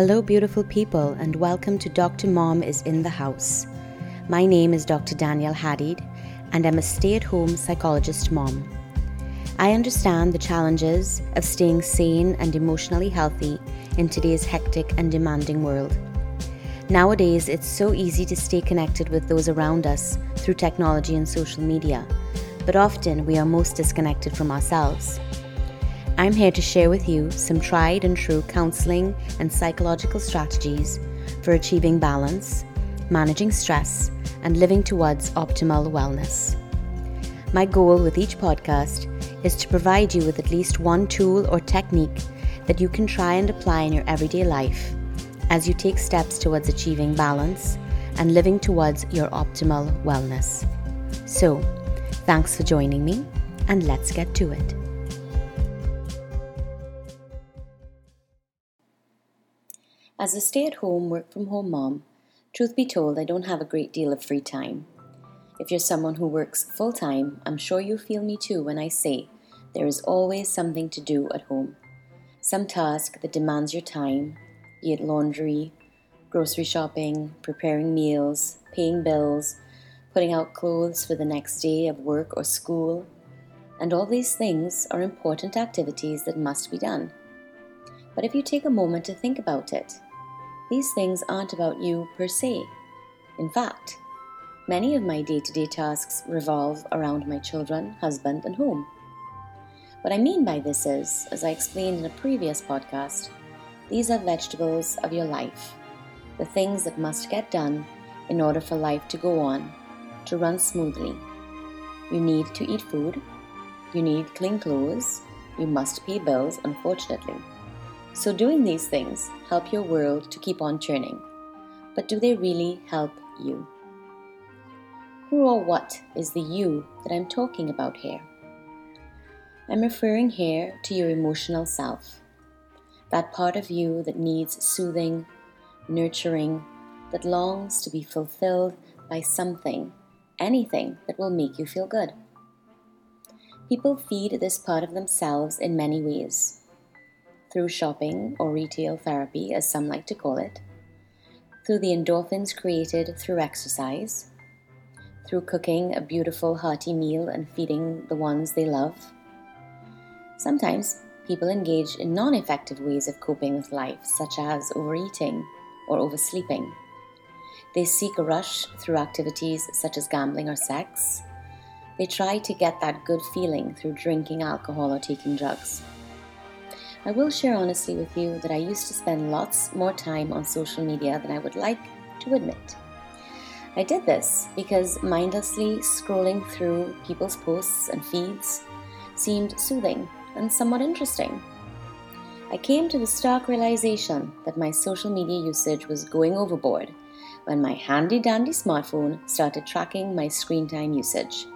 Hello, beautiful people, and welcome to Dr. Mom is in the House. My name is Dr. Danielle Hadid, and I'm a stay at home psychologist mom. I understand the challenges of staying sane and emotionally healthy in today's hectic and demanding world. Nowadays, it's so easy to stay connected with those around us through technology and social media, but often we are most disconnected from ourselves. I'm here to share with you some tried and true counseling and psychological strategies for achieving balance, managing stress, and living towards optimal wellness. My goal with each podcast is to provide you with at least one tool or technique that you can try and apply in your everyday life as you take steps towards achieving balance and living towards your optimal wellness. So, thanks for joining me, and let's get to it. As a stay at home, work from home mom, truth be told, I don't have a great deal of free time. If you're someone who works full time, I'm sure you feel me too when I say there is always something to do at home. Some task that demands your time, be it laundry, grocery shopping, preparing meals, paying bills, putting out clothes for the next day of work or school. And all these things are important activities that must be done. But if you take a moment to think about it, these things aren't about you per se. In fact, many of my day to day tasks revolve around my children, husband, and home. What I mean by this is, as I explained in a previous podcast, these are vegetables of your life, the things that must get done in order for life to go on, to run smoothly. You need to eat food, you need clean clothes, you must pay bills, unfortunately. So, doing these things help your world to keep on turning. But do they really help you? Who or what is the you that I'm talking about here? I'm referring here to your emotional self, that part of you that needs soothing, nurturing, that longs to be fulfilled by something, anything that will make you feel good. People feed this part of themselves in many ways through shopping or retail therapy, as some like to call it, through the endorphins created through exercise, through cooking a beautiful, hearty meal and feeding the ones they love. Sometimes people engage in non effective ways of coping with life, such as overeating or oversleeping. They seek a rush through activities such as gambling or sex. They try to get that good feeling through drinking alcohol or taking drugs. I will share honestly with you that I used to spend lots more time on social media than I would like to admit. I did this because mindlessly scrolling through people's posts and feeds seemed soothing and somewhat interesting. I came to the stark realization that my social media usage was going overboard when my handy dandy smartphone started tracking my screen time usage.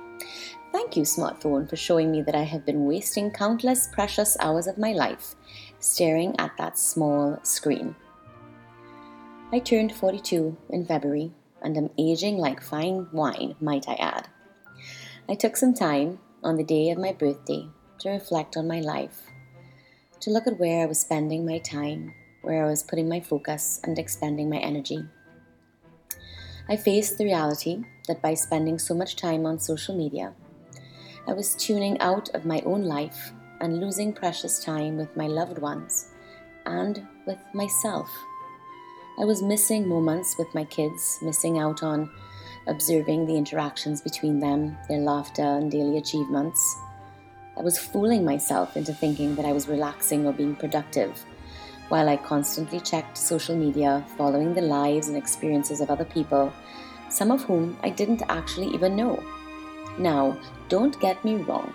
Thank you, smartphone, for showing me that I have been wasting countless precious hours of my life staring at that small screen. I turned 42 in February and am aging like fine wine, might I add. I took some time on the day of my birthday to reflect on my life, to look at where I was spending my time, where I was putting my focus and expending my energy. I faced the reality that by spending so much time on social media, I was tuning out of my own life and losing precious time with my loved ones and with myself. I was missing moments with my kids, missing out on observing the interactions between them, their laughter, and daily achievements. I was fooling myself into thinking that I was relaxing or being productive, while I constantly checked social media, following the lives and experiences of other people, some of whom I didn't actually even know. Now, don't get me wrong.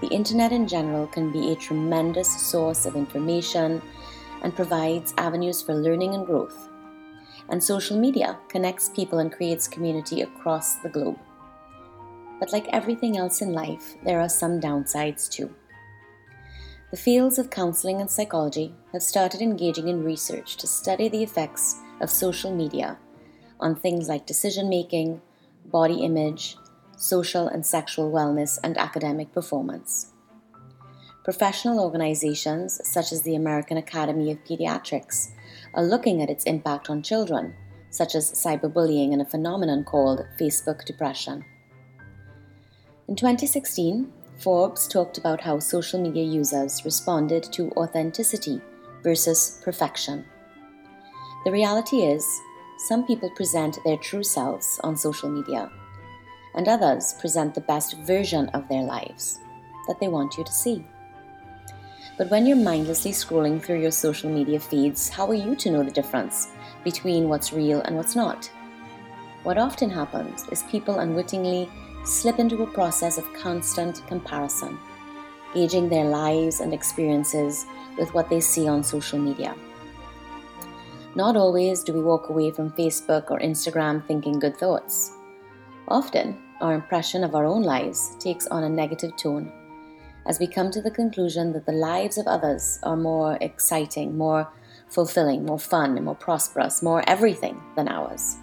The internet in general can be a tremendous source of information and provides avenues for learning and growth. And social media connects people and creates community across the globe. But like everything else in life, there are some downsides too. The fields of counseling and psychology have started engaging in research to study the effects of social media on things like decision making, body image, social and sexual wellness, and academic performance. Professional organizations, such as the American Academy of Pediatrics, are looking at its impact on children, such as cyberbullying and a phenomenon called Facebook depression. In 2016, Forbes talked about how social media users responded to authenticity versus perfection. The reality is, some people present their true selves on social media, and others present the best version of their lives that they want you to see. But when you're mindlessly scrolling through your social media feeds, how are you to know the difference between what's real and what's not? What often happens is people unwittingly slip into a process of constant comparison, gauging their lives and experiences with what they see on social media. Not always do we walk away from Facebook or Instagram thinking good thoughts. Often, our impression of our own lives takes on a negative tone as we come to the conclusion that the lives of others are more exciting, more fulfilling, more fun, more prosperous, more everything than ours.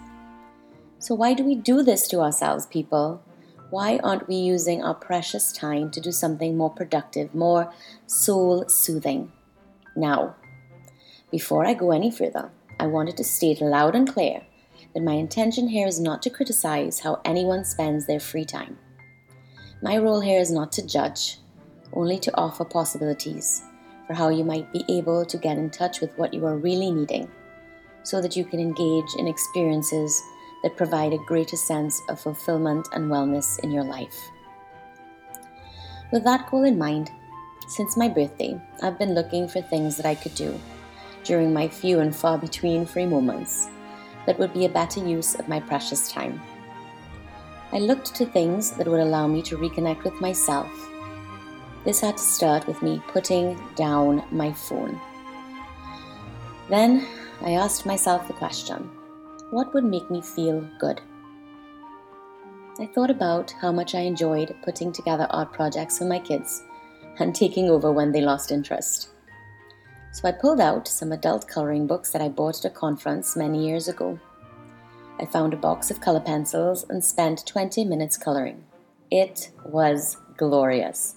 So, why do we do this to ourselves, people? Why aren't we using our precious time to do something more productive, more soul soothing? Now, before I go any further, I wanted to state loud and clear that my intention here is not to criticize how anyone spends their free time. My role here is not to judge, only to offer possibilities for how you might be able to get in touch with what you are really needing so that you can engage in experiences that provide a greater sense of fulfillment and wellness in your life. With that goal in mind, since my birthday, I've been looking for things that I could do during my few and far between free moments that would be a better use of my precious time. I looked to things that would allow me to reconnect with myself. This had to start with me putting down my phone. Then I asked myself the question what would make me feel good? I thought about how much I enjoyed putting together art projects for my kids and taking over when they lost interest. So I pulled out some adult coloring books that I bought at a conference many years ago. I found a box of color pencils and spent 20 minutes coloring. It was glorious.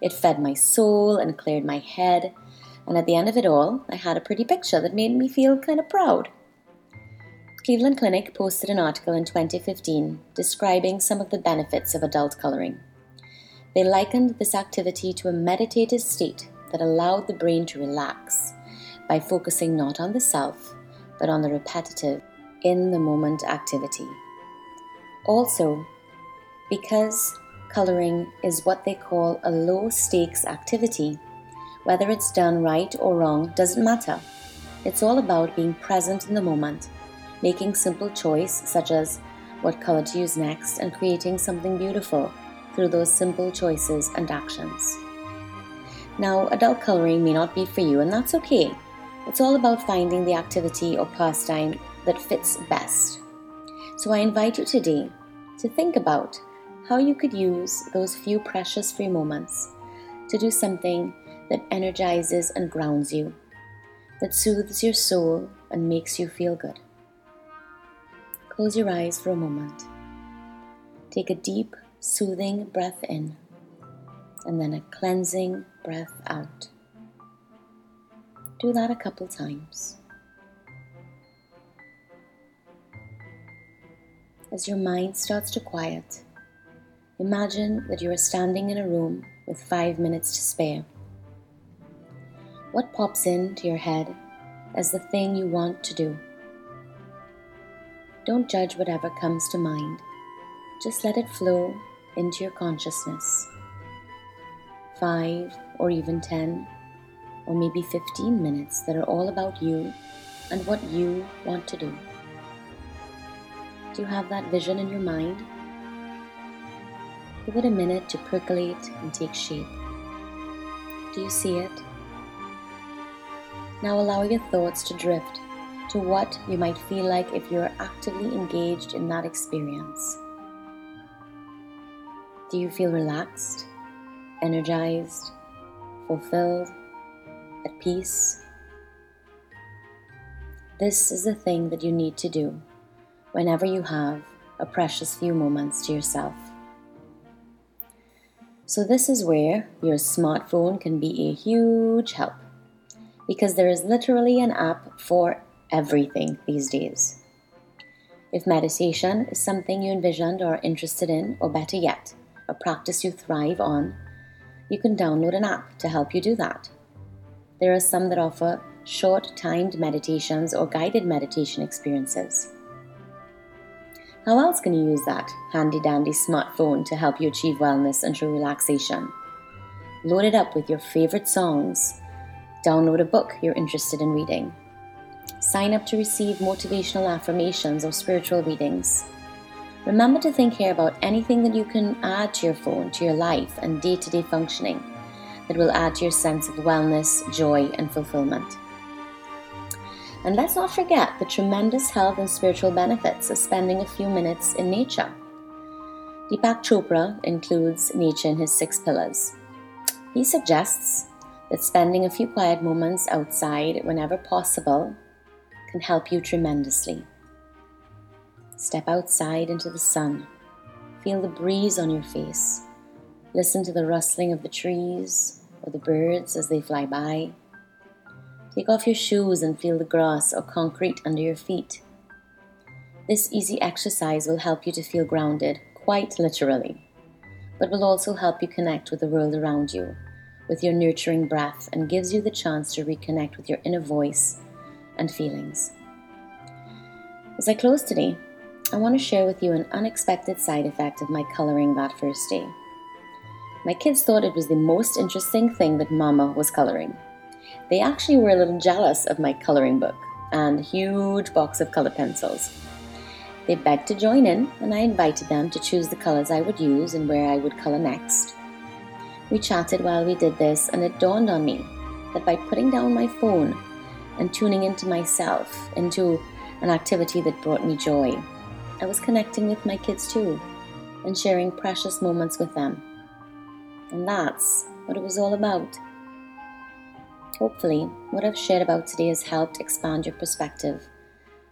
It fed my soul and cleared my head, and at the end of it all, I had a pretty picture that made me feel kind of proud. Cleveland Clinic posted an article in 2015 describing some of the benefits of adult coloring. They likened this activity to a meditative state that allowed the brain to relax by focusing not on the self, but on the repetitive, in the moment activity. Also, because colouring is what they call a low stakes activity, whether it's done right or wrong doesn't matter. It's all about being present in the moment, making simple choice such as what colour to use next, and creating something beautiful through those simple choices and actions. Now, adult coloring may not be for you, and that's okay. It's all about finding the activity or pastime that fits best. So I invite you today to think about how you could use those few precious free moments to do something that energizes and grounds you, that soothes your soul and makes you feel good. Close your eyes for a moment. Take a deep, soothing breath in and then a cleansing breath out. Do that a couple times. As your mind starts to quiet, imagine that you are standing in a room with five minutes to spare. What pops into your head as the thing you want to do? Don't judge whatever comes to mind. Just let it flow into your consciousness five or even 10 or maybe 15 minutes that are all about you and what you want to do. Do you have that vision in your mind? Give it a minute to percolate and take shape. Do you see it? Now allow your thoughts to drift to what you might feel like if you're actively engaged in that experience. Do you feel relaxed? Energized, fulfilled, at peace. This is the thing that you need to do whenever you have a precious few moments to yourself. So, this is where your smartphone can be a huge help because there is literally an app for everything these days. If meditation is something you envisioned or are interested in, or better yet, a practice you thrive on, you can download an app to help you do that. There are some that offer short timed meditations or guided meditation experiences. How else can you use that handy dandy smartphone to help you achieve wellness and true relaxation? Load it up with your favorite songs. Download a book you're interested in reading. Sign up to receive motivational affirmations or spiritual readings. Remember to think here about anything that you can add to your phone, to your life, and day to day functioning that will add to your sense of wellness, joy, and fulfillment. And let's not forget the tremendous health and spiritual benefits of spending a few minutes in nature. Deepak Chopra includes nature in his six pillars. He suggests that spending a few quiet moments outside whenever possible can help you tremendously. Step outside into the sun. Feel the breeze on your face. Listen to the rustling of the trees or the birds as they fly by. Take off your shoes and feel the grass or concrete under your feet. This easy exercise will help you to feel grounded, quite literally, but will also help you connect with the world around you with your nurturing breath and gives you the chance to reconnect with your inner voice and feelings. As I close today, I want to share with you an unexpected side effect of my coloring that first day. My kids thought it was the most interesting thing that Mama was coloring. They actually were a little jealous of my coloring book and huge box of color pencils. They begged to join in, and I invited them to choose the colors I would use and where I would color next. We chatted while we did this, and it dawned on me that by putting down my phone and tuning into myself, into an activity that brought me joy, I was connecting with my kids too and sharing precious moments with them. And that's what it was all about. Hopefully, what I've shared about today has helped expand your perspective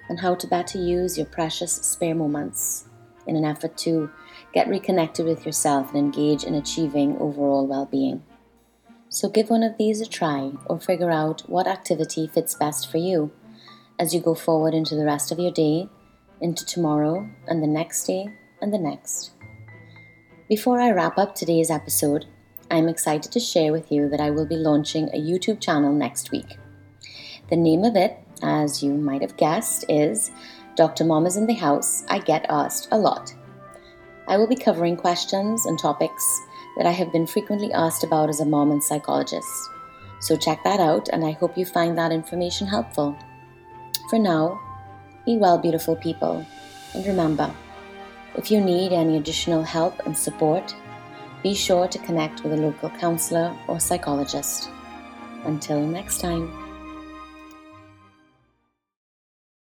on how to better use your precious spare moments in an effort to get reconnected with yourself and engage in achieving overall well being. So, give one of these a try or figure out what activity fits best for you as you go forward into the rest of your day, into tomorrow, and the next day, and the next. Before I wrap up today's episode, I'm excited to share with you that I will be launching a YouTube channel next week. The name of it, as you might have guessed, is Dr. Mom is in the House. I Get Asked a Lot. I will be covering questions and topics that I have been frequently asked about as a mom and psychologist. So check that out, and I hope you find that information helpful. For now, be well, beautiful people, and remember if you need any additional help and support, be sure to connect with a local counselor or psychologist. Until next time.